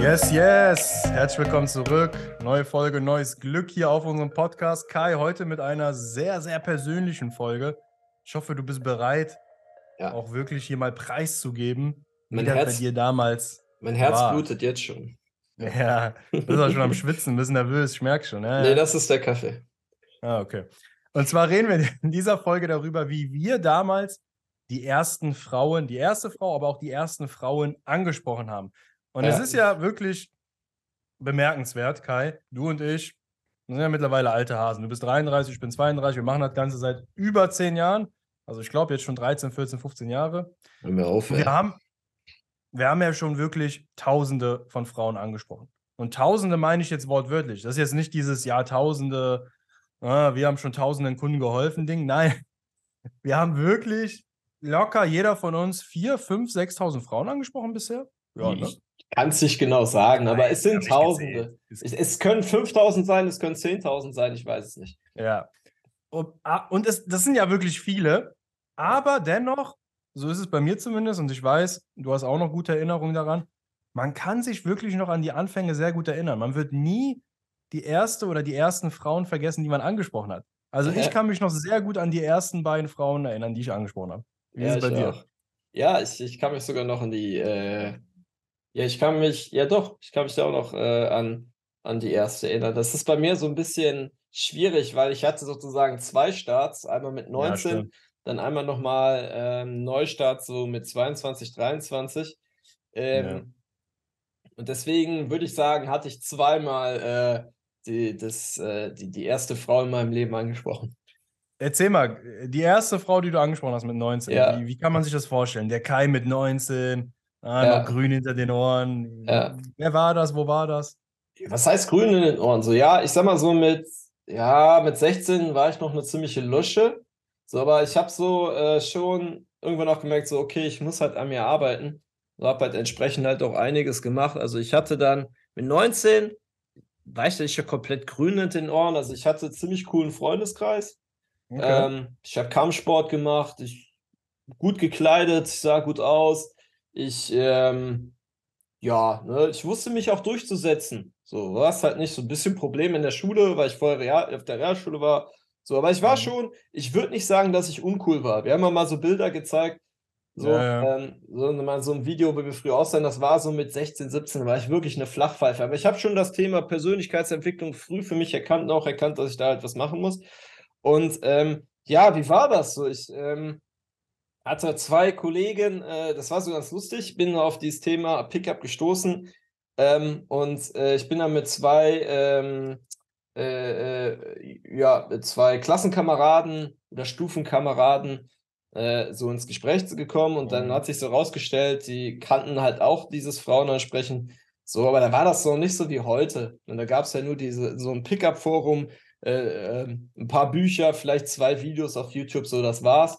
Yes, yes. Herzlich willkommen zurück. Neue Folge, neues Glück hier auf unserem Podcast. Kai, heute mit einer sehr, sehr persönlichen Folge. Ich hoffe, du bist bereit, Ja. auch wirklich hier mal preiszugeben, wie Mein bei Herz- dir damals. Mein Herz War. blutet jetzt schon. Ja, du bist auch schon am Schwitzen, ein bisschen nervös, ich merke schon. Ja, Nee, das ist der Kaffee. Ah, okay. Und zwar reden wir in dieser Folge darüber, wie wir damals die ersten Frauen, die erste Frau, aber auch die ersten Frauen angesprochen haben. Und es Ja. ist ja wirklich bemerkenswert, Kai, du und ich, wir sind ja mittlerweile alte Hasen. Du bist 33, ich bin 32, wir machen das Ganze seit über 10 Jahren. Also ich glaube jetzt schon 13, 14, 15 Jahre. Hör mir auf, wir haben, wir haben ja schon wirklich Tausende von Frauen angesprochen. Und Tausende meine ich jetzt wortwörtlich. Das ist jetzt nicht dieses Jahrtausende, ah, wir haben schon Tausenden Kunden geholfen Ding. Nein, wir haben wirklich locker jeder von uns vier, fünf, 6.000 Frauen angesprochen bisher. Ja, ne? Ich kann es nicht genau sagen, aber Nein, es hab sind Tausende. Es, es können 5000 sein, es können 10.000 sein, ich weiß es nicht. Ja. Und, ah, und es, das sind ja wirklich viele, aber dennoch, so ist es bei mir zumindest, und ich weiß, du hast auch noch gute Erinnerungen daran, man kann sich wirklich noch an die Anfänge sehr gut erinnern. Man wird nie die erste oder die ersten Frauen vergessen, die man angesprochen hat. Also ich Ja. kann mich noch sehr gut an die ersten beiden Frauen erinnern, die ich angesprochen habe. Wie ist es bei dir? auch. Ja, ich, ich kann mich sogar noch an die, äh, ja, ich kann mich, ja doch, ich kann mich da auch noch äh, an, an die erste erinnern. Das ist bei mir so ein bisschen schwierig, weil ich hatte sozusagen zwei Starts, einmal mit 19, stimmt. dann einmal nochmal ähm, Neustart so mit 22, 23. Ähm, Ja. Und deswegen würde ich sagen, hatte ich zweimal äh, die, das, äh, die, die erste Frau in meinem Leben angesprochen. Erzähl mal, die erste Frau, die du angesprochen hast mit 19, Ja. wie, wie kann man sich das vorstellen? Der Kai mit 19, ah, Ja. grün hinter den Ohren. Ja. Wer war das? Wo war das? Was heißt grün in den Ohren? So, ja, ich sag mal so mit, ja, mit 16 war ich noch eine ziemliche Lusche. So, aber ich habe so äh, schon irgendwann auch gemerkt, so, okay, ich muss halt an mir arbeiten. So, habe halt entsprechend halt auch einiges gemacht. Also ich hatte dann mit 19, war ich schon komplett grün in den Ohren. Also ich hatte ziemlich coolen Freundeskreis. Okay. Ähm, ich habe Kampfsport gemacht, ich gut gekleidet, ich sah gut aus. Ich, ähm, ja, ne, ich wusste mich auch durchzusetzen. So, war es halt nicht so ein bisschen Problem in der Schule, weil ich vorher Real, auf der Realschule war. So, aber ich war Mhm. schon, ich würde nicht sagen, dass ich uncool war. Wir haben ja mal so Bilder gezeigt, so, Ja, ja. Ähm, so mal so ein Video, wie wir früher aussahen, das war so mit 16, 17, da war ich wirklich eine Flachpfeife. Aber ich habe schon das Thema Persönlichkeitsentwicklung früh für mich erkannt und auch erkannt, dass ich da halt was machen muss. Und ähm, ja, wie war das so? Ich ähm, hatte zwei Kollegen, äh, das war so ganz lustig, bin auf dieses Thema Pickup gestoßen ähm, und äh, ich bin dann mit zwei, ähm, äh, äh, ja, zwei Klassenkameraden oder Stufenkameraden äh, so ins Gespräch gekommen und dann Mhm. hat sich so rausgestellt, die kannten halt auch dieses Frauenansprechen. So, aber da war das so nicht so wie heute. Und da gab es ja nur diese, so ein Pickup-Forum, äh, ähm, ein paar Bücher, vielleicht zwei Videos auf YouTube, so das war's.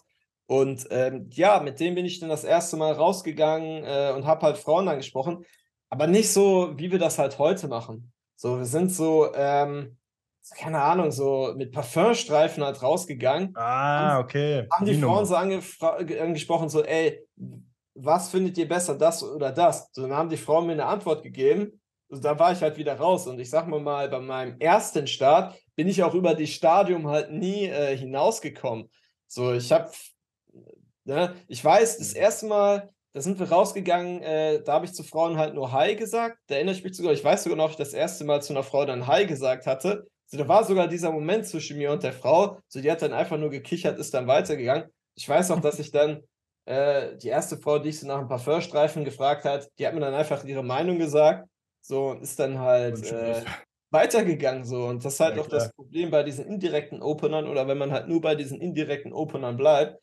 Und ähm, ja, mit dem bin ich dann das erste Mal rausgegangen äh, und habe halt Frauen angesprochen, aber nicht so, wie wir das halt heute machen. So, wir sind so, ähm, keine Ahnung, so mit Parfümstreifen halt rausgegangen Ah, okay. haben die Die Frauen so angesprochen, so, ey, was findet ihr besser, das oder das? So, dann haben die Frauen mir eine Antwort gegeben. Und da war ich halt wieder raus. Und ich sag mal mal, bei meinem ersten Start bin ich auch über die Stadium halt nie äh, hinausgekommen. So, ich habe, ne, ich weiß, das erste Mal, da sind wir rausgegangen, äh, da habe ich zu Frauen halt nur Hi gesagt. Da erinnere ich mich sogar, ich weiß sogar noch, ich das erste Mal zu einer Frau dann Hi gesagt hatte. So, da war sogar dieser Moment zwischen mir und der Frau. So, die hat dann einfach nur gekichert, ist dann weitergegangen. Ich weiß auch, dass ich dann äh, die erste Frau, die ich so nach ein paar Förstreifen gefragt hat, die hat mir dann einfach ihre Meinung gesagt. So, und ist dann halt äh, weitergegangen. So. Und das ist halt Ja, auch das klar. Problem bei diesen indirekten Openern oder wenn man halt nur bei diesen indirekten Openern bleibt.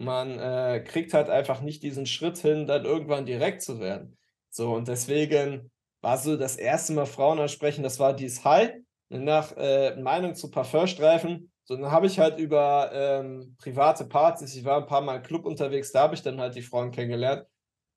Man äh, kriegt halt einfach nicht diesen Schritt hin, dann irgendwann direkt zu werden. So, und deswegen war so das erste Mal Frauen ansprechen, das war dieses Hi. Nach äh, Meinung zu Parfümstreifen, so dann habe ich halt über ähm, private Partys, ich war ein paar Mal im Club unterwegs, da habe ich dann halt die Frauen kennengelernt.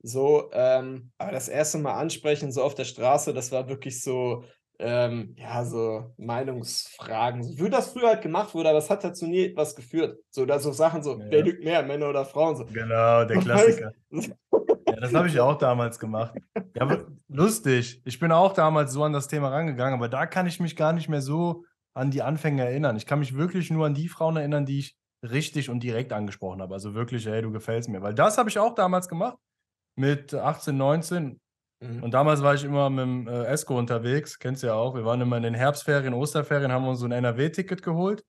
So, ähm, aber das erste Mal ansprechen, so auf der Straße, das war wirklich so, ähm, ja, so Meinungsfragen. So, wie das früher halt gemacht wurde, aber es hat dazu nie etwas geführt. So, da so Sachen so, Ja. wer lügt mehr, Männer oder Frauen? So, Genau, der Klassiker. Ja, das habe ich auch damals gemacht. Ja, aber lustig. Ich bin auch damals so an das Thema rangegangen, aber da kann ich mich gar nicht mehr so an die Anfänge erinnern. Ich kann mich wirklich nur an die Frauen erinnern, die ich richtig und direkt angesprochen habe. Also wirklich, hey, du gefällst mir. Weil das habe ich auch damals gemacht mit 18, 19. Mhm. Und damals war ich immer mit dem äh, Esco unterwegs, kennst du ja auch. Wir waren immer in den Herbstferien, Osterferien, haben uns so ein NRW-Ticket geholt.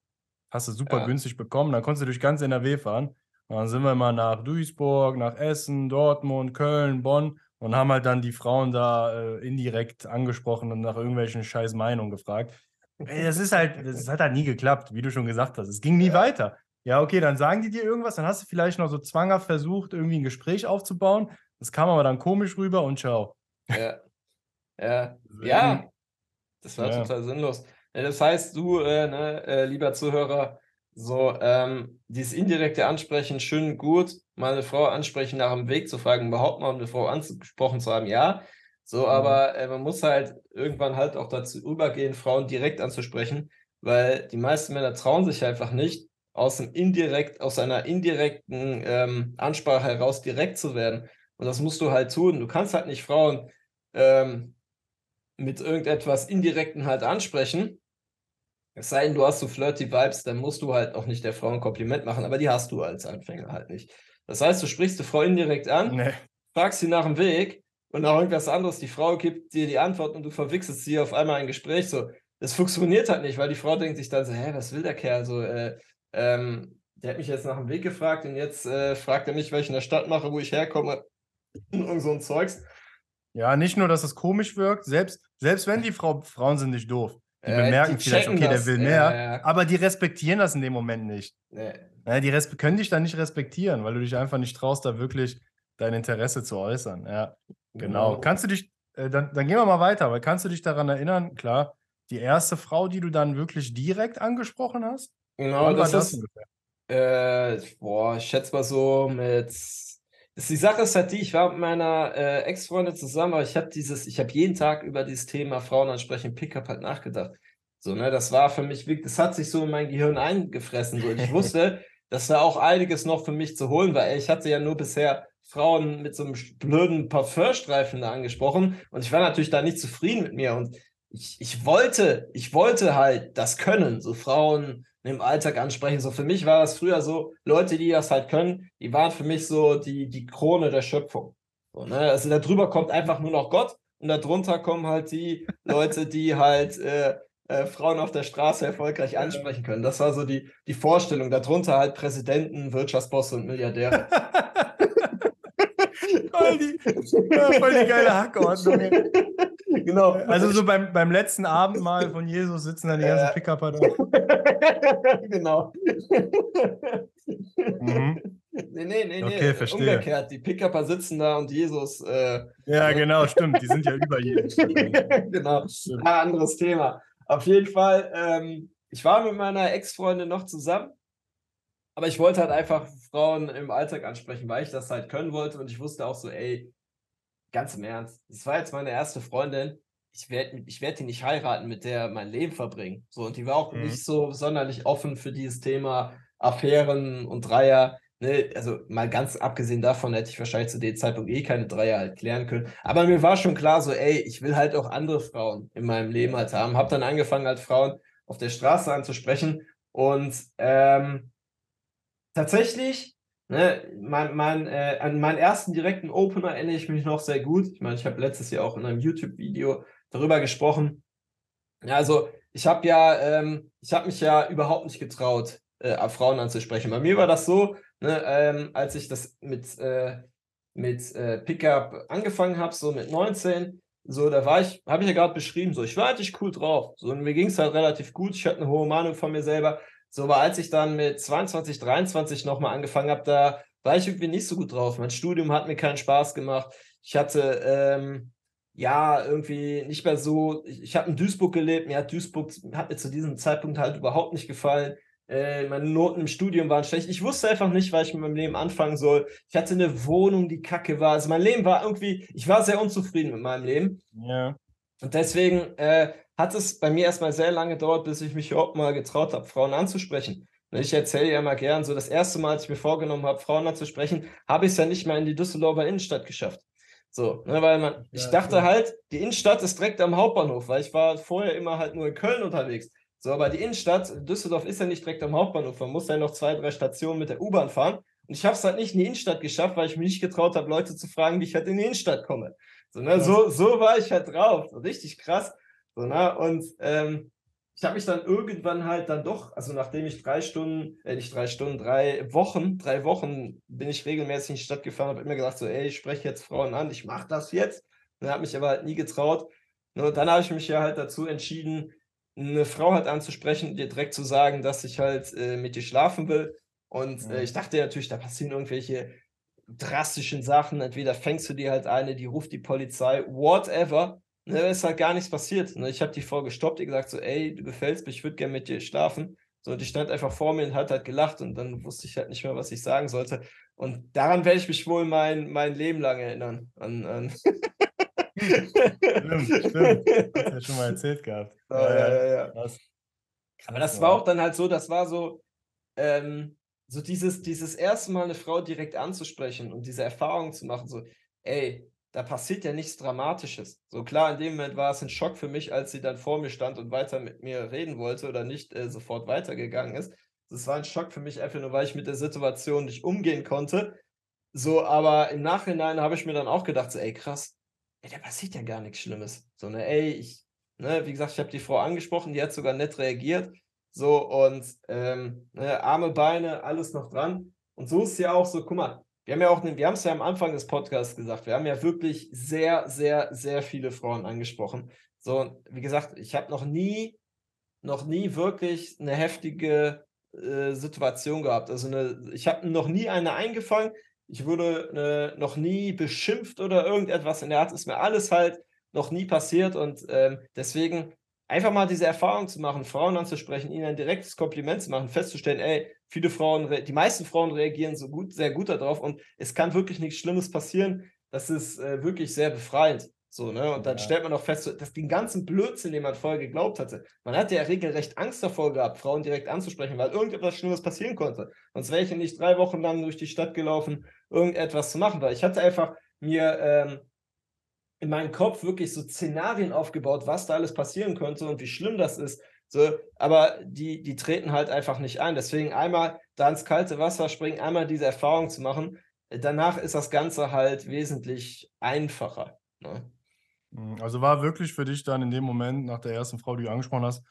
Hast du super ja. günstig bekommen. Dann konntest du durch ganz NRW fahren. Und dann sind wir mal nach Duisburg, nach Essen, Dortmund, Köln, Bonn und haben halt dann die Frauen da äh, indirekt angesprochen und nach irgendwelchen scheiß Meinungen gefragt. Das ist halt, das hat halt nie geklappt, wie du schon gesagt hast. Es ging nie ja. weiter. Ja, okay, dann sagen die dir irgendwas, dann hast du vielleicht noch so zwanghaft versucht, irgendwie ein Gespräch aufzubauen. Das kam aber dann komisch rüber und ciao. Ja. Ja. ja. Das war ja. total sinnlos. Das heißt, du, äh, ne, äh, lieber Zuhörer, so, ähm, dieses indirekte Ansprechen, schön gut, mal eine Frau ansprechen, nach dem Weg zu fragen, überhaupt mal um eine Frau angesprochen zu haben, ja. So, mhm. aber äh, man muss halt irgendwann halt auch dazu übergehen, Frauen direkt anzusprechen, weil die meisten Männer trauen sich einfach nicht, aus einem indirekt, aus einer indirekten ähm, Ansprache heraus direkt zu werden. Und das musst du halt tun. Du kannst halt nicht Frauen ähm, mit irgendetwas Indirekten halt ansprechen. Es sei denn, du hast so flirty Vibes, dann musst du halt auch nicht der Frau ein Kompliment machen, aber die hast du als Anfänger halt nicht. Das heißt, du sprichst die Frau indirekt an, nee. fragst sie nach dem Weg und nach irgendwas anderes, die Frau gibt dir die Antwort und du verwechselst sie auf einmal ein Gespräch. So, das funktioniert halt nicht, weil die Frau denkt sich dann so, hä, was will der Kerl? So, äh, ähm, der hat mich jetzt nach dem Weg gefragt und jetzt äh, fragt er mich, was ich in der Stadt mache, wo ich herkomme. Und so ein Zeugs. Ja, nicht nur, dass es komisch wirkt, selbst, selbst wenn die Frau, Frauen sind nicht doof. Die äh, bemerken die vielleicht, okay, das. der will mehr, ja. aber die respektieren das in dem Moment nicht. Ja, die können dich dann nicht respektieren, weil du dich einfach nicht traust, da wirklich dein Interesse zu äußern. Ja, genau. genau. Kannst du dich, äh, dann, dann gehen wir mal weiter, weil kannst du dich daran erinnern, klar, die erste Frau, die du dann wirklich direkt angesprochen hast? Genau, das, das ist, äh, boah, ich schätze mal so mit die Sache ist halt die, ich war mit meiner äh, Ex-Freundin zusammen, aber ich habe dieses, ich habe jeden Tag über dieses Thema Frauen ansprechen, Pickup halt nachgedacht. So, ne, das war für mich, das hat sich so in mein Gehirn eingefressen. So. Und ich wusste, dass da auch einiges noch für mich zu holen war. Ich hatte ja nur bisher Frauen mit so einem blöden Parfümstreifen da angesprochen und ich war natürlich da nicht zufrieden mit mir und ich, ich wollte, ich wollte halt das können, so Frauen im Alltag ansprechen. So für mich war das früher so, Leute, die das halt können, die waren für mich so die, die Krone der Schöpfung. So, ne? Also darüber kommt einfach nur noch Gott und darunter kommen halt die Leute, die halt äh, äh, Frauen auf der Straße erfolgreich ansprechen können. Das war so die, die Vorstellung. Darunter halt Präsidenten, Wirtschaftsbosse und Milliardäre. voll, die, ja, voll die geile Hackordnung. genau. Also so beim, beim letzten Abendmahl von Jesus sitzen dann die ganzen äh, Pickupper da. genau. Mhm. Nee, nee, nee, okay, nee. Verstehe. Umgekehrt. Die Pickupper sitzen da und Jesus. Äh, ja, genau, stimmt. Die sind ja über Jesus. genau. Ein anderes Thema. Auf jeden Fall, ähm, ich war mit meiner Ex-Freundin noch zusammen aber ich wollte halt einfach Frauen im Alltag ansprechen, weil ich das halt können wollte und ich wusste auch so, ey, ganz im Ernst, das war jetzt meine erste Freundin. Ich werde ich werd die nicht heiraten, mit der mein Leben verbringen. So, und die war auch mhm. nicht so sonderlich offen für dieses Thema Affären und Dreier. Ne? Also mal ganz abgesehen davon hätte ich wahrscheinlich zu dem Zeitpunkt eh keine Dreier halt klären können. Aber mir war schon klar, so, ey, ich will halt auch andere Frauen in meinem Leben halt haben. Hab dann angefangen, halt Frauen auf der Straße anzusprechen. Und ähm, tatsächlich, ne, mein, mein, äh, an meinen ersten direkten Opener erinnere ich mich noch sehr gut. Ich meine, ich habe letztes Jahr auch in einem YouTube-Video darüber gesprochen. Ja, also ich habe ja, ähm, ich habe mich ja überhaupt nicht getraut, äh, Frauen anzusprechen. Bei mir war das so, ne, ähm, als ich das mit, äh, mit äh, Pickup angefangen habe, so mit 19, so, da war ich, habe ich ja gerade beschrieben, so, ich war eigentlich cool drauf. So, und mir ging es halt relativ gut. Ich hatte eine hohe Meinung von mir selber. So, aber als ich dann mit 22, 23 nochmal angefangen habe, da war ich irgendwie nicht so gut drauf. Mein Studium hat mir keinen Spaß gemacht. Ich hatte, ähm, ja, irgendwie nicht mehr so. Ich, ich habe in Duisburg gelebt. Mir hat Duisburg hat mir zu diesem Zeitpunkt halt überhaupt nicht gefallen. Äh, meine Noten im Studium waren schlecht. Ich wusste einfach nicht, was ich mit meinem Leben anfangen soll. Ich hatte eine Wohnung, die kacke war. Also mein Leben war irgendwie, ich war sehr unzufrieden mit meinem Leben. Ja. Und deswegen äh, hat es bei mir erstmal sehr lange gedauert, bis ich mich überhaupt mal getraut habe, Frauen anzusprechen. Und ich erzähle ja immer gern, so das erste Mal, als ich mir vorgenommen habe, Frauen anzusprechen, habe ich es ja nicht mal in die Düsseldorfer Innenstadt geschafft. So, ne, weil man, ich Ja, dachte cool. halt, die Innenstadt ist direkt am Hauptbahnhof, weil ich war vorher immer halt nur in Köln unterwegs. So, aber die Innenstadt, Düsseldorf ist ja nicht direkt am Hauptbahnhof. Man muss ja noch zwei, drei Stationen mit der U-Bahn fahren. Und ich habe es halt nicht in die Innenstadt geschafft, weil ich mich nicht getraut habe, Leute zu fragen, wie ich halt in die Innenstadt komme. So, ne, so, so war ich halt drauf. So, richtig krass. So, ne, und ähm, ich habe mich dann irgendwann halt dann doch, also nachdem ich drei Stunden, äh, nicht drei Stunden, drei Wochen, drei Wochen bin ich regelmäßig in die Stadt gefahren, habe immer gesagt, so, ey, ich spreche jetzt Frauen an, ich mache das jetzt. Und habe mich aber halt nie getraut. Und dann habe ich mich ja halt dazu entschieden, eine Frau halt anzusprechen und ihr direkt zu sagen, dass ich halt äh, mit ihr schlafen will. Und äh, ich dachte ja natürlich, da passieren irgendwelche drastischen Sachen. Entweder fängst du dir halt eine, die ruft die Polizei, whatever. Ne, ist halt gar nichts passiert. Ne, ich habe die Frau gestoppt, ihr gesagt so, ey, du gefällst mir, ich würde gerne mit dir schlafen. So, und die stand einfach vor mir und hat halt gelacht und dann wusste ich halt nicht mehr, was ich sagen sollte. Und daran werde ich mich wohl mein, mein Leben lang erinnern. An, an Stimmt, stimmt. Hast ja schon mal erzählt gehabt. Oh, ja, ja, ja. Krass. Aber das war auch dann halt so, das war so, ähm, so dieses, dieses erste Mal eine Frau direkt anzusprechen und diese Erfahrung zu machen, so, ey, da passiert ja nichts Dramatisches. So klar, in dem Moment war es ein Schock für mich, als sie dann vor mir stand und weiter mit mir reden wollte oder nicht äh, sofort weitergegangen ist. Das war ein Schock für mich, einfach nur, weil ich mit der Situation nicht umgehen konnte. So, aber im Nachhinein habe ich mir dann auch gedacht, so, ey, krass, ey, da passiert ja gar nichts Schlimmes. So, ne, ey, ich, ne, wie gesagt, ich habe die Frau angesprochen, die hat sogar nett reagiert. So, und ähm, ne, Arme, Beine, alles noch dran. Und so ist ja auch so, guck mal, wir haben ja auch, ne, wir haben es ja am Anfang des Podcasts gesagt, wir haben ja wirklich sehr, sehr, sehr viele Frauen angesprochen. So, wie gesagt, ich habe noch nie, noch nie wirklich eine heftige äh, Situation gehabt. Also eine, ich habe noch nie eine eingefangen. Ich wurde äh, noch nie beschimpft oder irgendetwas in der Art. Ist mir alles halt noch nie passiert und ähm, deswegen einfach mal diese Erfahrung zu machen, Frauen anzusprechen, ihnen ein direktes Kompliment zu machen, festzustellen, ey, viele Frauen, die meisten Frauen reagieren so gut, sehr gut darauf und es kann wirklich nichts Schlimmes passieren. Das ist äh, wirklich sehr befreiend. So, ne? Und dann Ja. stellt man auch fest, dass den ganzen Blödsinn, den man vorher geglaubt hatte, man hatte ja regelrecht Angst davor gehabt, Frauen direkt anzusprechen, weil irgendetwas Schlimmes passieren konnte. Sonst wäre ich ja nicht drei Wochen lang durch die Stadt gelaufen, irgendetwas zu machen, weil ich hatte einfach mir ähm, in meinem Kopf wirklich so Szenarien aufgebaut, was da alles passieren könnte und wie schlimm das ist. So, aber die, die treten halt einfach nicht ein. Deswegen einmal da ins kalte Wasser springen, einmal diese Erfahrung zu machen. Danach ist das Ganze halt wesentlich einfacher. Ne? Mhm, Also war wirklich für dich dann in dem Moment, nach der ersten Frau, die du angesprochen hast,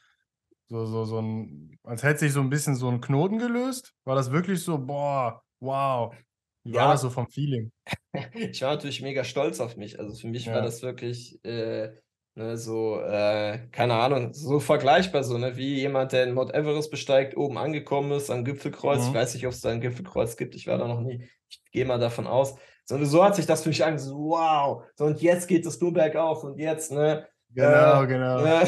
so, so, so ein, als hätte sich so ein bisschen so ein Knoten gelöst? War das wirklich so, boah, wow. War Ja. das so vom Feeling? Ich war natürlich mega stolz auf mich. Also für mich war Ja. das wirklich äh, ne, so, äh, keine Ahnung, so vergleichbar, so, ne, wie jemand, der den Mount Everest besteigt, oben angekommen ist, am Gipfelkreuz. Ich Mhm. weiß nicht, ob es da ein Gipfelkreuz gibt, ich war da noch nie. Ich gehe mal davon aus. So, so hat sich das für mich angesehen, wow, so und jetzt geht es nur bergauf und jetzt, ne, Genau, Äh, genau. ne?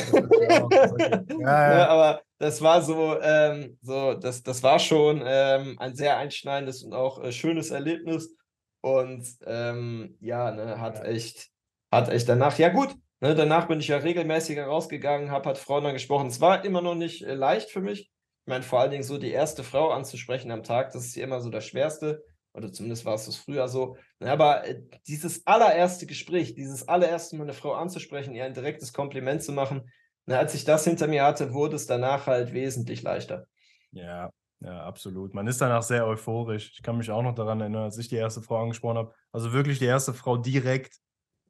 Auch gesagt. Ja, Ne, ja. aber das war so, ähm, so das, das war schon ähm, ein sehr einschneidendes und auch äh, schönes Erlebnis. Und ähm, ja, ne, hat Ja. echt, hat echt danach, ja gut, ne, danach bin ich ja regelmäßiger rausgegangen, habe halt Frauen angesprochen. Es war immer noch nicht äh, leicht für mich. Ich meine, vor allen Dingen so die erste Frau anzusprechen am Tag, das ist ja immer so das Schwerste. Oder zumindest war es das früher so. Aber äh, dieses allererste Gespräch, dieses allererste Mal eine Frau anzusprechen, ihr ein direktes Kompliment zu machen, als ich das hinter mir hatte, wurde es danach halt wesentlich leichter. Ja, ja, absolut. Man ist danach sehr euphorisch. Ich kann mich auch noch daran erinnern, als ich die erste Frau angesprochen habe. Also wirklich die erste Frau direkt.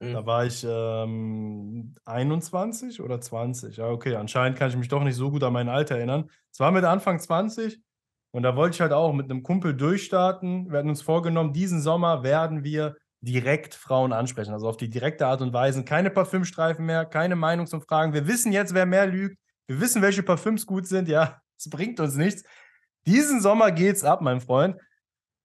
Mhm. Da war ich ähm, 21 oder 20. Ja, okay, anscheinend kann ich mich doch nicht so gut an mein Alter erinnern. Es war mit Anfang 20 und da wollte ich halt auch mit einem Kumpel durchstarten. Wir hatten uns vorgenommen, diesen Sommer werden wir direkt Frauen ansprechen. Also auf die direkte Art und Weise. Keine Parfümstreifen mehr, keine Meinungsumfragen. Wir wissen jetzt, wer mehr lügt. Wir wissen, welche Parfüms gut sind. Ja, es bringt uns nichts. Diesen Sommer geht's ab, mein Freund.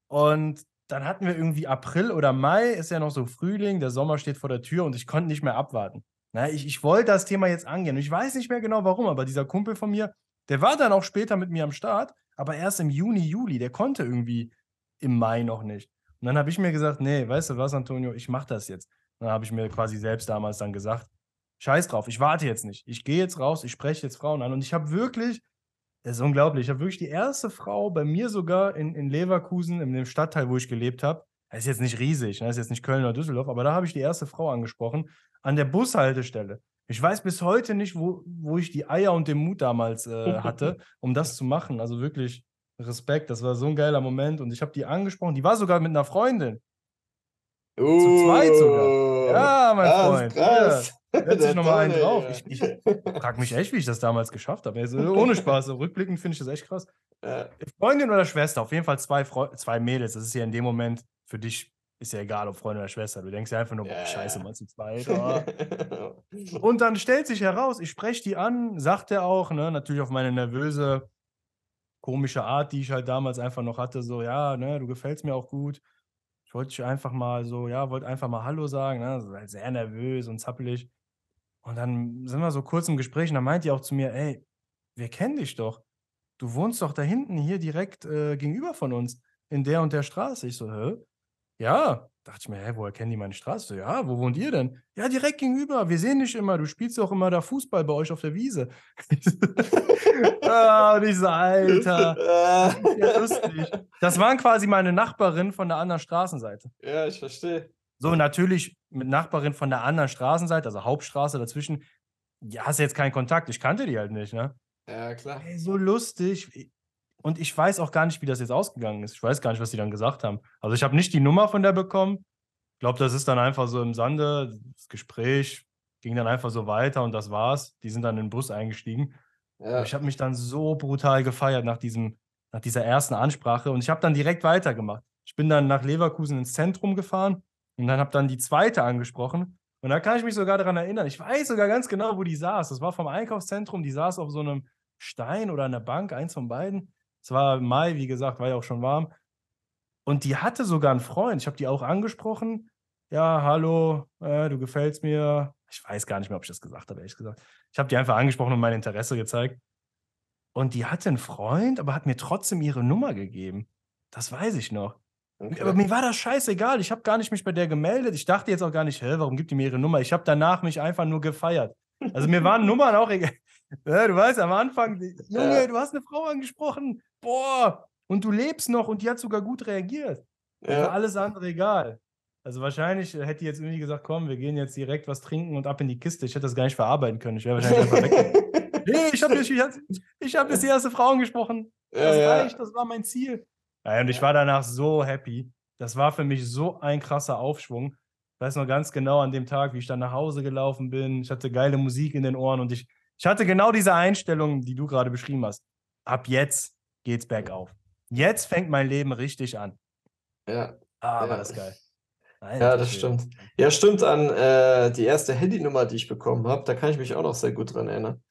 Und dann hatten wir irgendwie April oder Mai, ist ja noch so Frühling, der Sommer steht vor der Tür und ich konnte nicht mehr abwarten. Na, ich, ich wollte das Thema jetzt angehen. Ich weiß nicht mehr genau warum, aber dieser Kumpel von mir, der war dann auch später mit mir am Start, aber erst im Juni, Juli, der konnte irgendwie im Mai noch nicht. Und dann habe ich mir gesagt, nee, weißt du was, Antonio, ich mache das jetzt. Und dann habe ich mir quasi selbst damals dann gesagt, scheiß drauf, ich warte jetzt nicht. Ich gehe jetzt raus, ich spreche jetzt Frauen an. Und ich habe wirklich, das ist unglaublich, ich habe wirklich die erste Frau bei mir sogar in, in Leverkusen, in dem Stadtteil, wo ich gelebt habe, Das ist jetzt nicht riesig, ne? das ist jetzt nicht Köln oder Düsseldorf, aber da habe ich die erste Frau angesprochen an der Bushaltestelle. Ich weiß bis heute nicht, wo, wo ich die Eier und den Mut damals äh, hatte, um das zu machen. Also wirklich Respekt, das war so ein geiler Moment. Und ich habe die angesprochen, die war sogar mit einer Freundin. Uh, Zu zweit sogar. Ja, mein krass, Freund. Krass. Ja, setz dich nochmal einen drauf. ja. Ich, ich frage mich echt, wie ich das damals geschafft habe. Also, ohne Spaß. So rückblickend finde ich das echt krass. Ja, Freundin oder Schwester, auf jeden Fall zwei, Freu zwei Mädels. Das ist ja in dem Moment für dich, ist ja egal, ob Freundin oder Schwester. Du denkst ja einfach nur, boah, scheiße, mal zu zweit. Oh. Und dann stellt sich heraus, ich spreche die an, sagt er auch, ne, natürlich auf meine nervöse, komische Art, die ich halt damals einfach noch hatte, so, ja, ne, du gefällst mir auch gut. Ich wollte dich einfach mal so, ja, wollte einfach mal Hallo sagen, ne, so halt sehr nervös und zappelig. Und dann sind wir so kurz im Gespräch und dann meint die auch zu mir, ey, wir kennen dich doch. Du wohnst doch da hinten hier direkt äh, gegenüber von uns, in der und der Straße. Ich so, hä? Ja. Dachte ich mir, hä, woher kennen die meine Straße? Ja, wo wohnt ihr denn? Ja, direkt gegenüber. Wir sehen dich immer. Du spielst auch immer da Fußball bei euch auf der Wiese. ah, und ich so, Alter. Ja, lustig. Das waren quasi meine Nachbarin von der anderen Straßenseite. ja, ich verstehe. So, natürlich mit Nachbarin von der anderen Straßenseite, also Hauptstraße dazwischen, ja, hast jetzt keinen Kontakt. Ich kannte die halt nicht, ne? Ja, klar. Ey, so lustig. Und ich weiß auch gar nicht, wie das jetzt ausgegangen ist. Ich weiß gar nicht, was die dann gesagt haben. Also ich habe nicht die Nummer von der bekommen. Ich glaube, das ist dann einfach so im Sande. Das Gespräch ging dann einfach so weiter und das war's. Die sind dann in den Bus eingestiegen. Ja. Ich habe mich dann so brutal gefeiert nach, diesem, nach dieser ersten Ansprache und ich habe dann direkt weitergemacht. Ich bin dann nach Leverkusen ins Zentrum gefahren und dann habe dann die zweite angesprochen. Und da kann ich mich sogar daran erinnern. Ich weiß sogar ganz genau, wo die saß. Das war vom Einkaufszentrum. Die saß auf so einem Stein oder einer Bank, eins von beiden. Es war Mai, wie gesagt, war ja auch schon warm. Und die hatte sogar einen Freund. Ich habe die auch angesprochen. Ja, hallo, äh, du gefällst mir. Ich weiß gar nicht mehr, ob ich das gesagt habe, ehrlich gesagt. Ich habe die einfach angesprochen und mein Interesse gezeigt. Und die hatte einen Freund, aber hat mir trotzdem ihre Nummer gegeben. Das weiß ich noch. Okay. Aber mir war das scheißegal. Ich habe gar nicht mich bei der gemeldet. Ich dachte jetzt auch gar nicht, hä, warum gibt die mir ihre Nummer? Ich habe danach mich einfach nur gefeiert. Also mir waren Nummern auch egal. Ja, du weißt, am Anfang, Junge, Ja. du hast eine Frau angesprochen. Boah, und du lebst noch und die hat sogar gut reagiert. Ja. alles andere egal. Also wahrscheinlich äh, hätte die jetzt irgendwie gesagt, komm, wir gehen jetzt direkt was trinken und ab in die Kiste. Ich hätte das gar nicht verarbeiten können. Ich wäre wahrscheinlich einfach weg. Nee, ich habe jetzt, ich ich hab jetzt die erste Frau angesprochen. Das Ja, ja. reicht, das war mein Ziel. Ja, und ich war danach so happy. Das war für mich so ein krasser Aufschwung. Ich weiß noch ganz genau an dem Tag, wie ich dann nach Hause gelaufen bin. Ich hatte geile Musik in den Ohren und ich, ich hatte genau diese Einstellung, die du gerade beschrieben hast. Ab jetzt geht's bergauf. Jetzt fängt mein Leben richtig an. ja. Ah, war Ja. das geil. Ja, Alter das Schwede. stimmt. Ja, stimmt an äh, die erste Handynummer, die ich bekommen habe. Da kann ich mich auch noch sehr gut dran erinnern.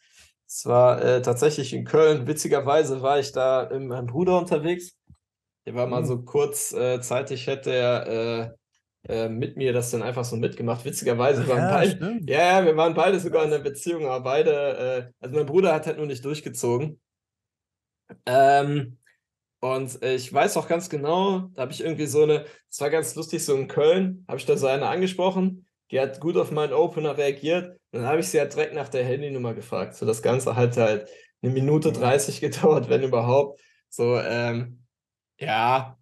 Es war äh, tatsächlich in Köln. Witzigerweise war ich da mit meinem Bruder unterwegs. Der war mal Mhm. so kurzzeitig, hätte er äh, äh, mit mir das dann einfach so mitgemacht. Witzigerweise waren Ja, beide, stimmt. ja, ja, wir waren beide sogar in einer Beziehung, aber beide, äh, also mein Bruder hat halt nur nicht durchgezogen. Ähm, und ich weiß auch ganz genau, da habe ich irgendwie so eine, es war ganz lustig, so in Köln, habe ich da so eine angesprochen, die hat gut auf meinen Opener reagiert. Und dann habe ich sie halt direkt nach der Handynummer gefragt. So das Ganze hat halt eine Minute 30 gedauert, wenn überhaupt. So, ähm, ja,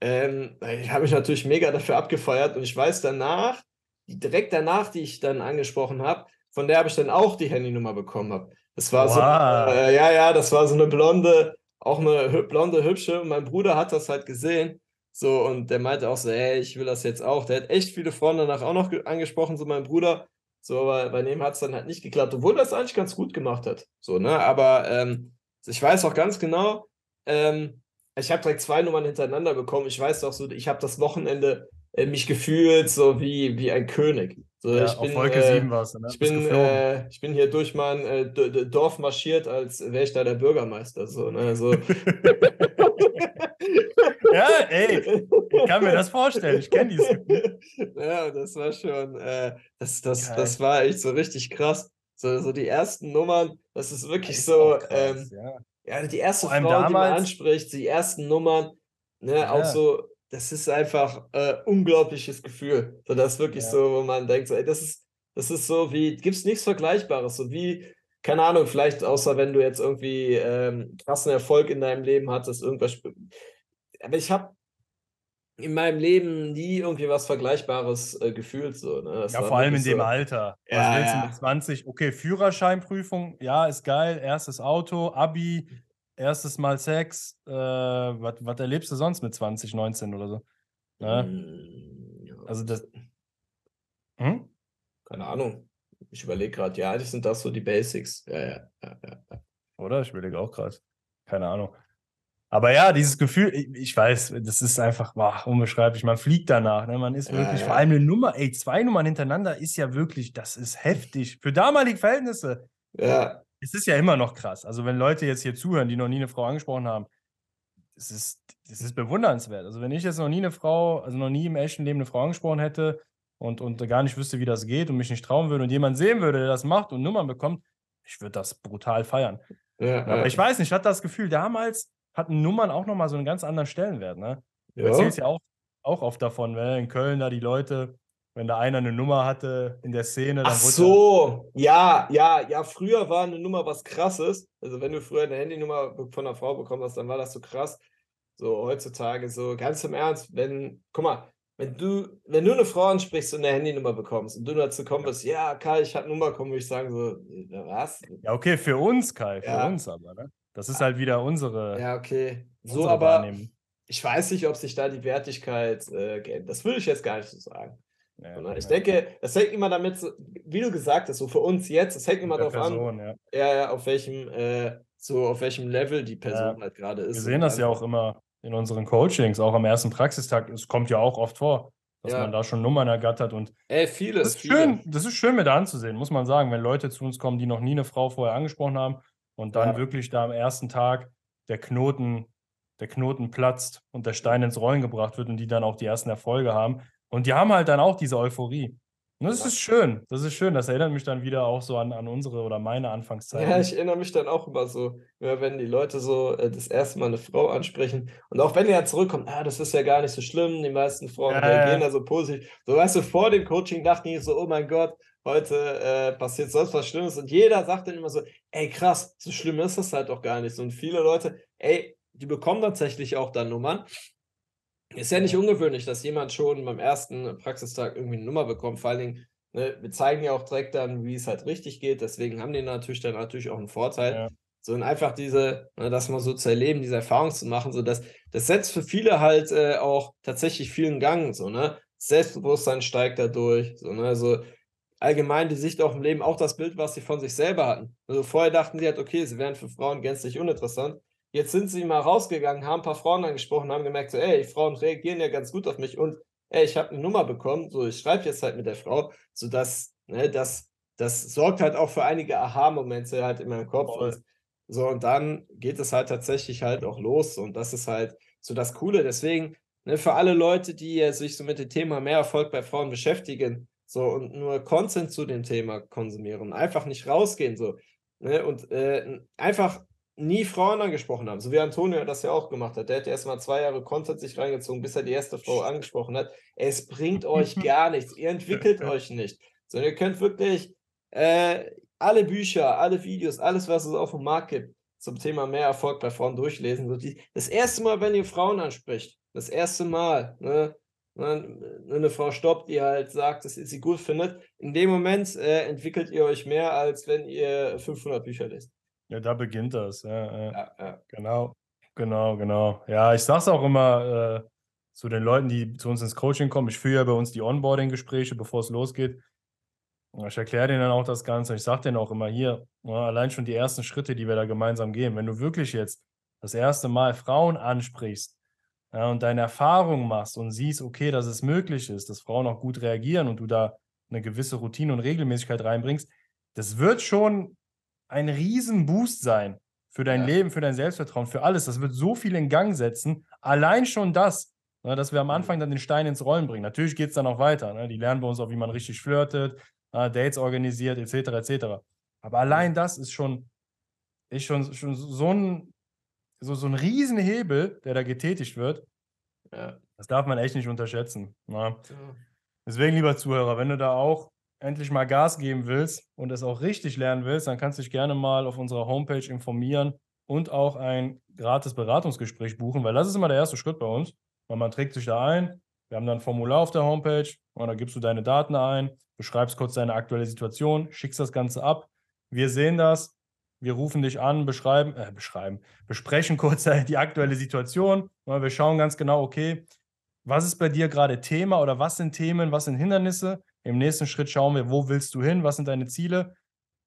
ähm, ich habe mich natürlich mega dafür abgefeiert und ich weiß danach, direkt danach, die ich dann angesprochen habe, von der habe ich dann auch die Handynummer bekommen habe. Das war so, Wow. äh, ja, ja, das war so eine blonde, auch eine hü- blonde, hübsche. Und mein Bruder hat das halt gesehen. So, und der meinte auch so, ey, ich will das jetzt auch. Der hat echt viele Freunde danach auch noch ge- angesprochen, so mein Bruder. So, aber bei dem hat es dann halt nicht geklappt, obwohl das eigentlich ganz gut gemacht hat. So, ne? Aber ähm, ich weiß auch ganz genau, ähm, ich habe direkt zwei Nummern hintereinander bekommen. Ich weiß auch so, ich habe das Wochenende äh, mich gefühlt so wie, wie ein König. So, Ja, ich auf bin, Wolke äh, 7 warst du, ne? ich bin, äh, ich bin hier durch mein äh, Dorf marschiert, als wäre ich da der Bürgermeister. So, ne? so. ja, ey, ich kann mir das vorstellen. Ich kenne Gefühl. Ja, das war schon, äh, das, das, Geil. das war echt so richtig krass. So, so die ersten Nummern, das ist wirklich Ist so, krass, ähm, ja. ja, die erste Frau, die man damals- anspricht, die ersten Nummern, ne, Ja. auch so, das ist einfach äh, unglaubliches Gefühl. So, das ist wirklich Ja. so, wo man denkt, so, ey, das ist, das ist so wie, gibt's nichts Vergleichbares, so wie, keine Ahnung, vielleicht außer wenn du jetzt irgendwie ähm, krassen Erfolg in deinem Leben hattest, irgendwas. Aber ich habe in meinem Leben nie irgendwie was Vergleichbares äh, gefühlt. So, ne? ja, vor allem in dem Alter. Ja, was willst du mit 20? Okay, Führerscheinprüfung, ja, ist geil. Erstes Auto, Abi, erstes Mal Sex. Äh, was, erlebst du sonst mit 20, 19 oder so? Mm, ja, Also das. Hm? Keine Ahnung. Ich überlege gerade, ja, eigentlich sind das so die Basics. Ja, ja, ja, ja. Oder? Ich überlege auch gerade. Keine Ahnung. Aber ja, dieses Gefühl, ich, ich weiß, das ist einfach boah, unbeschreiblich. Man fliegt danach. Ne? Man ist wirklich, vor allem eine Nummer, ey, zwei Nummern hintereinander ist ja wirklich, das ist heftig. Für damalige Verhältnisse. Ja, Es ist ja immer noch krass. Also, wenn Leute jetzt hier zuhören, die noch nie eine Frau angesprochen haben, das ist, das ist bewundernswert. Also, wenn ich jetzt noch nie eine Frau, also noch nie im echten Leben eine Frau angesprochen hätte und, und gar nicht wüsste, wie das geht und mich nicht trauen würde und jemand sehen würde, der das macht und Nummern bekommt, ich würde das brutal feiern. ja, Aber ja. ich weiß nicht, ich hatte das Gefühl, damals hatten Nummern auch nochmal so einen ganz anderen Stellenwert. Ne? Du ja. erzählst ja auch, auch oft davon, ne? in Köln da die Leute, wenn da einer eine Nummer hatte in der Szene, dann Ach so, ja, ja, ja, früher war eine Nummer was krasses. Also wenn du früher eine Handynummer von einer Frau bekommen hast, dann war das so krass. So heutzutage, so ganz im Ernst, wenn, guck mal, wenn du, wenn du eine Frau ansprichst und eine Handynummer bekommst und du dazu kommen bist, ja, Kai, ich habe eine Nummer bekommen, würde ich sagen, so, äh, was? Ja, okay, für uns, Kai, für Ja. uns aber. Ne? Das ist halt wieder unsere, Ja, okay. So, aber Wahrnehmung. ich weiß nicht, ob sich da die Wertigkeit äh, geändert. Das würde ich jetzt gar nicht so sagen. Ja, Sondern Ich ja, denke, das hängt immer damit, wie du gesagt hast, so für uns jetzt, es hängt immer darauf an, Person, ja. ja, ja, auf welchem, äh, so auf welchem Level die Person halt gerade ist. Wir sehen das ja auch immer in unseren Coachings, auch am ersten Praxistag. Es kommt ja auch oft vor, dass Ja. man da schon Nummern ergattert und Ey, vieles, Das ist viele. schön, das ist schön mit anzusehen, muss man sagen, wenn Leute zu uns kommen, die noch nie eine Frau vorher angesprochen haben und dann Ja. wirklich da am ersten Tag der Knoten, der Knoten platzt und der Stein ins Rollen gebracht wird und die dann auch die ersten Erfolge haben. Und die haben halt dann auch diese Euphorie. Und das ist schön, das ist schön. Das erinnert mich dann wieder auch so an, an unsere oder meine Anfangszeit. Ja, ich erinnere mich dann auch immer so, wenn die Leute so äh, das erste Mal eine Frau ansprechen und auch wenn die ja zurückkommen, ah, das ist ja gar nicht so schlimm, die meisten Frauen Ja, reagieren da so positiv. So, weißt du, vor dem Coaching dachten die so, oh mein Gott, heute äh, passiert sonst was Schlimmes und jeder sagt dann immer so, ey krass, so schlimm ist das halt doch gar nicht. So, und viele Leute, ey, die bekommen tatsächlich auch dann Nummern. Ist ja nicht ungewöhnlich, dass jemand schon beim ersten Praxistag irgendwie eine Nummer bekommt. Vor allen Dingen, ne, wir zeigen ja auch direkt dann, wie es halt richtig geht. Deswegen haben die natürlich dann natürlich auch einen Vorteil. Ja. So und einfach diese, ne, das mal so zu erleben, diese Erfahrung zu machen, so dass das setzt für viele halt äh, auch tatsächlich vielen Gang, so, ne? Selbstbewusstsein steigt dadurch, so, ne? Also allgemein die Sicht auf dem Leben, auch das Bild, was sie von sich selber hatten. Also vorher dachten sie halt, okay, sie wären für Frauen gänzlich uninteressant. Jetzt sind sie mal rausgegangen, haben ein paar Frauen angesprochen, haben gemerkt, so, ey, Frauen reagieren ja ganz gut auf mich und ey, ich habe eine Nummer bekommen, so, ich schreibe jetzt halt mit der Frau, sodass, ne, das, das sorgt halt auch für einige Aha-Momente halt in meinem Kopf. Und, so, und dann geht es halt tatsächlich halt auch los und das ist halt so das Coole. Deswegen, ne, für alle Leute, die sich so mit dem Thema mehr Erfolg bei Frauen beschäftigen, so und nur Content zu dem Thema konsumieren, einfach nicht rausgehen, so, ne, und äh, einfach nie Frauen angesprochen haben, so wie Antonio das ja auch gemacht hat. Der hat erst mal zwei Jahre Content sich reingezogen, bis er die erste Frau angesprochen hat. Es bringt euch gar nichts, ihr entwickelt euch nicht. Sondern ihr könnt wirklich äh, alle Bücher, alle Videos, alles, was es auf dem Markt gibt, zum Thema mehr Erfolg bei Frauen durchlesen. So die, das erste Mal, wenn ihr Frauen anspricht, das erste Mal, ne, ne, eine Frau stoppt, die halt sagt, dass ihr sie gut findet, in dem Moment äh, entwickelt ihr euch mehr, als wenn ihr 500 Bücher lest. Ja, da beginnt das. Ja, ja. Ja. Genau, genau, genau. Ja, ich sag's auch immer äh, zu den Leuten, die zu uns ins Coaching kommen. Ich führe ja bei uns die Onboarding-Gespräche, bevor es losgeht. Ich erkläre denen dann auch das Ganze. Ich sage denen auch immer hier, ja, allein schon die ersten Schritte, die wir da gemeinsam gehen. Wenn du wirklich jetzt das erste Mal Frauen ansprichst ja, und deine Erfahrung machst und siehst, okay, dass es möglich ist, dass Frauen auch gut reagieren und du da eine gewisse Routine und Regelmäßigkeit reinbringst, das wird schon ein Riesenboost sein für dein Ja. Leben, für dein Selbstvertrauen, für alles. Das wird so viel in Gang setzen. Allein schon das, ne, dass wir am Anfang dann den Stein ins Rollen bringen. Natürlich geht es dann auch weiter. Ne? Die lernen bei uns auch, wie man richtig flirtet, äh, Dates organisiert, etc. etc. Aber allein das ist schon, ist schon, schon so ein, so, so ein Riesenhebel, der da getätigt wird. Ja. Das darf man echt nicht unterschätzen. Ne? Ja. Deswegen, lieber Zuhörer, wenn du da auch endlich mal Gas geben willst und es auch richtig lernen willst, dann kannst du dich gerne mal auf unserer Homepage informieren und auch ein gratis Beratungsgespräch buchen, weil das ist immer der erste Schritt bei uns. und man trägt sich da ein. Wir haben dann ein Formular auf der Homepage und da gibst du deine Daten ein, beschreibst kurz deine aktuelle Situation, schickst das Ganze ab. Wir sehen das, wir rufen dich an, beschreiben, äh, beschreiben, besprechen kurz die aktuelle Situation. Wir schauen ganz genau, okay, was ist bei dir gerade Thema oder was sind Themen, was sind Hindernisse? Im nächsten Schritt schauen wir, wo willst du hin, was sind deine Ziele?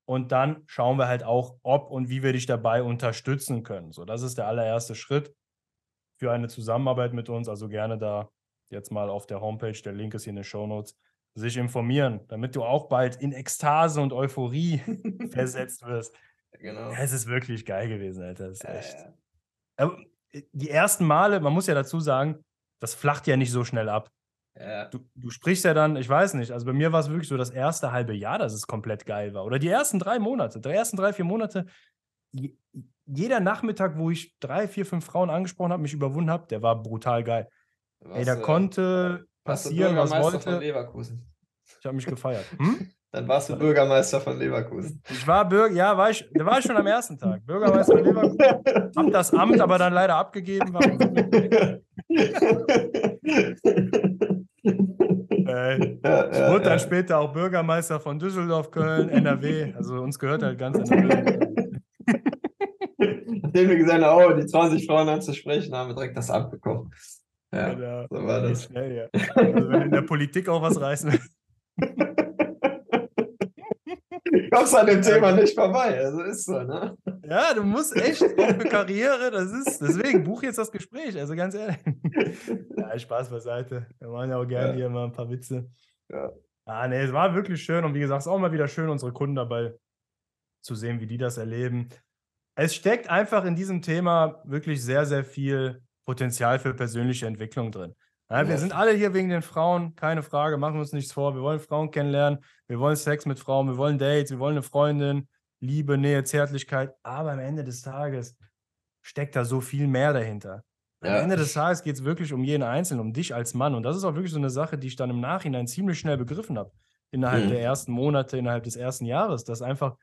Und dann schauen wir halt auch, ob und wie wir dich dabei unterstützen können. So, das ist der allererste Schritt für eine Zusammenarbeit mit uns. Also gerne da jetzt mal auf der Homepage, der Link ist hier in den Show Notes, sich informieren, damit du auch bald in Ekstase und Euphorie versetzt wirst. Genau. Ja, es ist wirklich geil gewesen, Alter. Das ist echt. Ja, ja. Äh, die ersten Male, man muss ja dazu sagen, das flacht ja nicht so schnell ab. Ja. Du, du, sprichst ja dann, ich weiß nicht, also bei mir war es wirklich so das erste halbe Jahr, dass es komplett geil war. Oder die ersten drei Monate, die ersten drei, vier Monate. Jeder Nachmittag, wo ich drei, vier, fünf Frauen angesprochen habe, mich überwunden habe, der war brutal geil. Was, Ey, da äh, konnte passieren, was wollte. Von Leverkusen. Ich habe mich gefeiert. Hm? Dann warst du Bürgermeister von Leverkusen. Ich war Bürger, ja, war ich, da war ich schon am ersten Tag. Bürgermeister von Leverkusen. Hab das Amt aber dann leider abgegeben. War äh, ich wurde dann später auch Bürgermeister von Düsseldorf, Köln, NRW. Also uns gehört halt ganz NRW. Nachdem wir gesagt haben, oh, die 20 Frauen anzusprechen, haben wir direkt das Amt bekommen. Ja, ja so war das. Schnell, ja. Also wenn in der Politik auch was reißen will. kommst an dem Thema nicht vorbei. Also ist so, ne? Ja, du musst echt auch für Karriere, das ist, deswegen buch jetzt das Gespräch, also ganz ehrlich. Ja, Spaß beiseite. Wir machen ja auch gerne ja. hier mal ein paar Witze. Ja. Ah, nee, es war wirklich schön und wie gesagt, es ist auch mal wieder schön, unsere Kunden dabei zu sehen, wie die das erleben. Es steckt einfach in diesem Thema wirklich sehr, sehr viel Potenzial für persönliche Entwicklung drin. Ja, wir sind alle hier wegen den Frauen, keine Frage, machen wir uns nichts vor. Wir wollen Frauen kennenlernen, wir wollen Sex mit Frauen, wir wollen Dates, wir wollen eine Freundin, Liebe, Nähe, Zärtlichkeit. Aber am Ende des Tages steckt da so viel mehr dahinter. Am Ende des Tages geht es wirklich um jeden Einzelnen, um dich als Mann. Und das ist auch wirklich so eine Sache, die ich dann im Nachhinein ziemlich schnell begriffen habe. Innerhalb mhm. der ersten Monate, innerhalb des ersten Jahres, dass einfach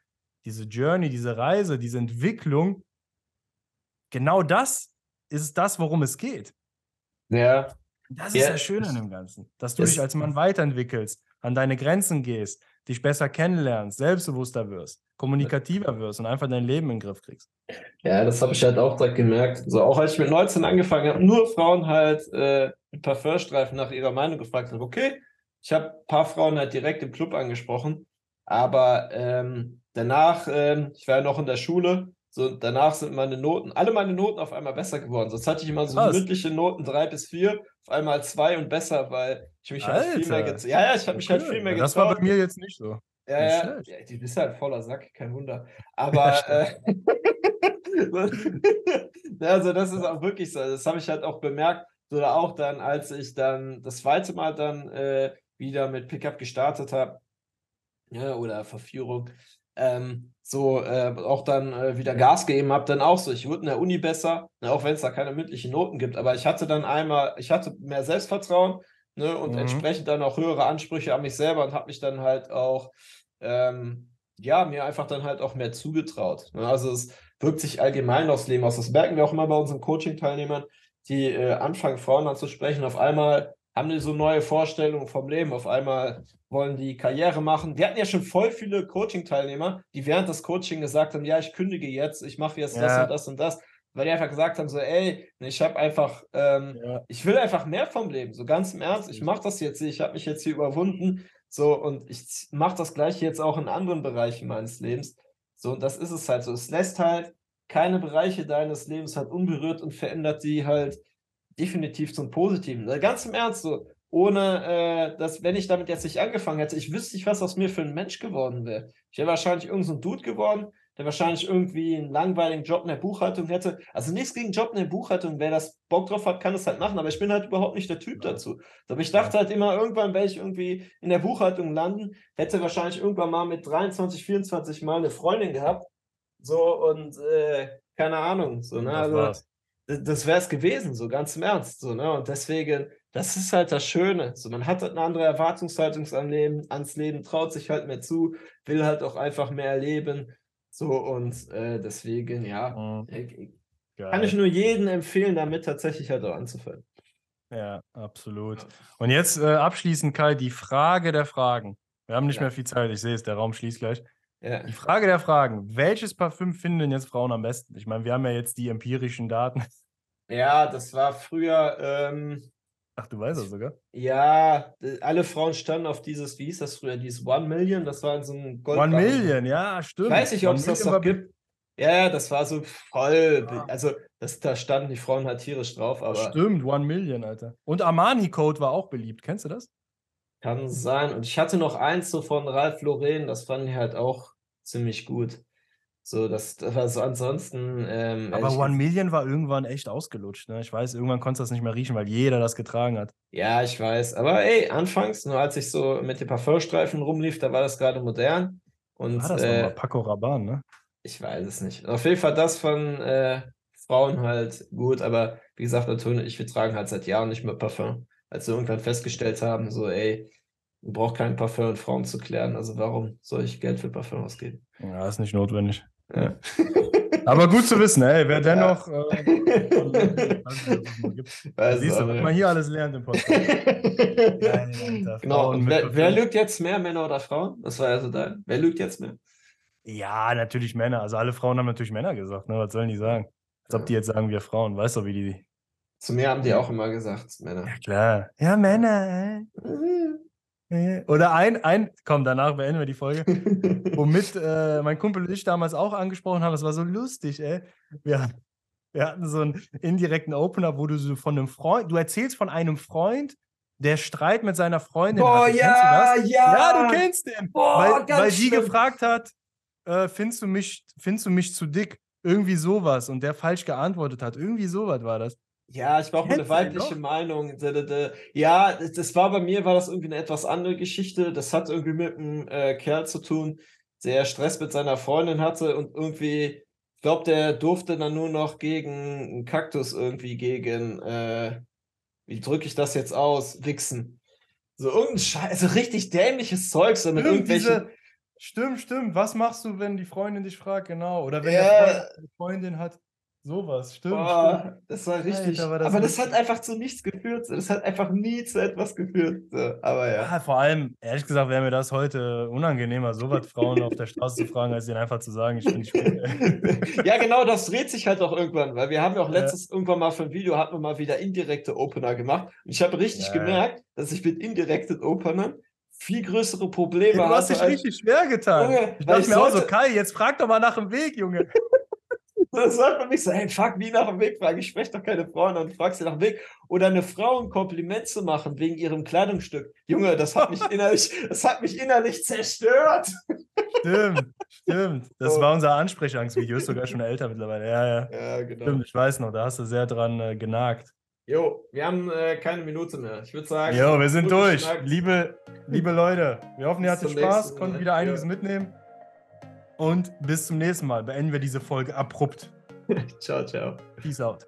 diese Journey, diese Reise, diese Entwicklung, genau das ist das, worum es geht. Ja, das ist ja, das Schöne an dem Ganzen, dass du dich als Mann weiterentwickelst, an deine Grenzen gehst, dich besser kennenlernst, selbstbewusster wirst, kommunikativer wirst und einfach dein Leben in den Griff kriegst. Ja, das habe ich halt auch direkt gemerkt. So auch als ich mit 19 angefangen habe, nur Frauen halt äh, mit Parfümstreifen nach ihrer Meinung gefragt habe. Okay, ich habe ein paar Frauen halt direkt im Club angesprochen, aber ähm, danach, ähm, ich war ja noch in der Schule, so, danach sind meine Noten, alle meine Noten auf einmal besser geworden. Sonst hatte ich immer so mündliche Noten drei bis vier, auf einmal zwei und besser, weil ich mich halt viel mehr getraut. Ja, ja, ich habe mich halt viel mehr getraut. Das war bei mir jetzt nicht so. Ja, ja, ja, die bist halt voller Sack, kein Wunder. Aber äh, also das ist auch wirklich so. Das habe ich halt auch bemerkt. Oder auch dann, als ich dann das zweite Mal dann äh, wieder mit Pickup gestartet habe, ja, oder Verführung, ähm, so äh, auch dann äh, wieder Gas gegeben habe, dann auch so. Ich wurde in der Uni besser, ne, auch wenn es da keine mündlichen Noten gibt, aber ich hatte dann einmal, ich hatte mehr Selbstvertrauen ne, und mhm. entsprechend dann auch höhere Ansprüche an mich selber und habe mich dann halt auch, ähm, ja, mir einfach dann halt auch mehr zugetraut. Ne? Also es wirkt sich allgemein aufs Leben aus. Das merken wir auch immer bei unseren Coaching-Teilnehmern, die äh, anfangen, Frauen anzusprechen. Auf einmal haben die so neue Vorstellungen vom Leben. Auf einmal wollen die Karriere machen. Wir hatten ja schon voll viele Coaching-Teilnehmer, die während des Coaching gesagt haben, ja, ich kündige jetzt, ich mache jetzt ja. das und das und das, weil die einfach gesagt haben, so, ey, ich habe einfach, ähm, ja. ich will einfach mehr vom Leben, so ganz im Ernst, ich mache das jetzt, ich habe mich jetzt hier überwunden, so, und ich mache das gleiche jetzt auch in anderen Bereichen meines Lebens. So, und das ist es halt so. Es lässt halt keine Bereiche deines Lebens halt unberührt und verändert die halt definitiv zum Positiven. Also ganz im Ernst, so, ohne äh, dass, wenn ich damit jetzt nicht angefangen hätte, ich wüsste nicht, was aus mir für ein Mensch geworden wäre. Ich wäre wahrscheinlich irgendein so Dude geworden, der wahrscheinlich irgendwie einen langweiligen Job in der Buchhaltung hätte. Also nichts gegen Job in der Buchhaltung. Wer das Bock drauf hat, kann das halt machen, aber ich bin halt überhaupt nicht der Typ dazu. Aber ich dachte halt immer, irgendwann werde ich irgendwie in der Buchhaltung landen, hätte wahrscheinlich irgendwann mal mit 23, 24 Mal eine Freundin gehabt. So und äh, keine Ahnung. So, ne? Also, das wäre es gewesen, so ganz im Ernst. So, ne? Und deswegen, das ist halt das Schöne. So, man hat halt eine andere Erwartungshaltung ans Leben, ans Leben, traut sich halt mehr zu, will halt auch einfach mehr erleben. So, und äh, deswegen, ja, mhm. ich, kann ich nur jedem empfehlen, damit tatsächlich halt auch anzufangen. Ja, absolut. Und jetzt äh, abschließend, Kai, die Frage der Fragen. Wir haben nicht Ja. mehr viel Zeit, ich sehe es, der Raum schließt gleich. Ja. Die Frage der Fragen: Welches Parfüm finden denn jetzt Frauen am besten? Ich meine, wir haben ja jetzt die empirischen Daten. ja, das war früher, ähm, Ach, du weißt das sogar. ja, alle Frauen standen auf dieses, wie hieß das früher, dieses One Million, das war in so einem Gold. One Million, ja, stimmt. Ich weiß nicht, ob es das noch gibt. Ja, ja, das war so voll, Ja. also das, da standen die Frauen halt tierisch drauf, aber Stimmt, One Million, Alter. Und Armani Code war auch beliebt. Kennst du das? kann sein. Und ich hatte noch eins so von Ralph Lauren, das fand ich halt auch ziemlich gut. So, das, das war so ansonsten. Ähm, Aber One Million war irgendwann echt ausgelutscht. Ne? Ich weiß, irgendwann konntest du das nicht mehr riechen, weil jeder das getragen hat. Ja, ich weiß. Aber ey, anfangs, nur als ich so mit den Parfumstreifen rumlief, da war das gerade modern. Und War das äh, nochmal Paco Rabanne, ne? ich weiß es nicht. Auf jeden Fall das von äh, Frauen halt gut, aber wie gesagt, Antonio, ich, wir tragen halt seit Jahren nicht mehr Parfum. Als wir irgendwann festgestellt haben, so, ey, man braucht kein Parfum, um Frauen zu klären. Also warum soll ich Geld für Parfum ausgeben? Ja, ist nicht notwendig. Ja. Aber gut zu wissen, ey, wer Ja. dennoch. Äh. Weiß Siehst du, was man hier alles lernt im Podcast. Geil, Alter. Genau, und wer, wer lügt jetzt mehr, Männer oder Frauen? Das war ja so dein. Wer lügt jetzt mehr? Ja, natürlich Männer. Also alle Frauen haben natürlich Männer gesagt. Ne? Was sollen die sagen? Als ob Ja. die jetzt sagen, wir Frauen. Weißt du, wie die. Zu mir haben die auch immer gesagt, Männer. Ja, klar. Ja, Männer, ey. Oder ein, ein, komm, danach beenden wir die Folge. Womit äh, mein Kumpel und ich damals auch angesprochen haben, das war so lustig, ey. Wir, wir hatten so einen indirekten Opener, wo du so von einem Freund, du erzählst von einem Freund, der Streit mit seiner Freundin Boah, hatte. ja, ja. Ja, du kennst den. Boah, weil, ganz weil sie schlimm. gefragt hat, äh, findest, du mich, findest du mich zu dick? Irgendwie sowas. Und der falsch geantwortet hat. Irgendwie sowas war das. Ja, ich brauche mal eine Kennst weibliche? Meinung. Ja, das- war bei mir, war das irgendwie eine etwas andere Geschichte. Das hat irgendwie mit einem äh, Kerl zu tun, der Stress mit seiner Freundin hatte und irgendwie, ich glaube, der durfte dann nur noch gegen einen Kaktus irgendwie gegen, äh, wie drücke ich das jetzt aus? Wichsen. So irgendein Scheiß, also richtig dämliches Zeug, so mit Stimmt, irgendwelchen. diese, stimmt, stimmt. Was machst du, wenn die Freundin dich fragt? Genau. Oder wenn Ja. der Freund eine Freundin hat. Sowas. Stimmt, stimmt. Boah, das war richtig. Alter, war das aber das lustig. hat einfach zu nichts geführt. Das hat einfach nie zu etwas geführt. Aber ja. Ja, vor allem, ehrlich gesagt, wäre mir das heute unangenehmer, so was Frauen auf der Straße zu fragen, als ihnen einfach zu sagen, ich bin nicht ja, genau, das dreht sich halt auch irgendwann, weil wir haben ja auch Ja. letztes irgendwann mal für ein Video, hatten wir mal wieder indirekte Opener gemacht. Und ich habe richtig Ja. gemerkt, dass ich mit indirekten Openern viel größere Probleme du hast dich richtig schwer getan. Junge, ich dachte mir auch so, sollte- Kai, jetzt frag doch mal nach dem Weg, Junge. Das sagt man nicht so, hey, fuck, wie nach dem Weg fragen. Ich spreche doch keine Frauen an, frag sie nach dem Weg. Oder eine Frau ein Kompliment zu machen wegen ihrem Kleidungsstück. Junge, das hat mich innerlich, das hat mich innerlich zerstört. Stimmt, stimmt. Das Oh. war unser Ansprechangstvideo, ist sogar schon älter mittlerweile. Ja, ja. Ja, genau. Stimmt, ich weiß noch, da hast du sehr dran äh, genagt. Jo, wir haben äh, keine Minute mehr. Ich würde sagen. Jo, wir sind durch. Liebe, liebe Leute, wir hoffen, ihr hattet Spaß, konnten Mal. wieder einiges Ja. mitnehmen. Und bis zum nächsten Mal. Beenden wir diese Folge abrupt. Ciao, ciao. Peace out.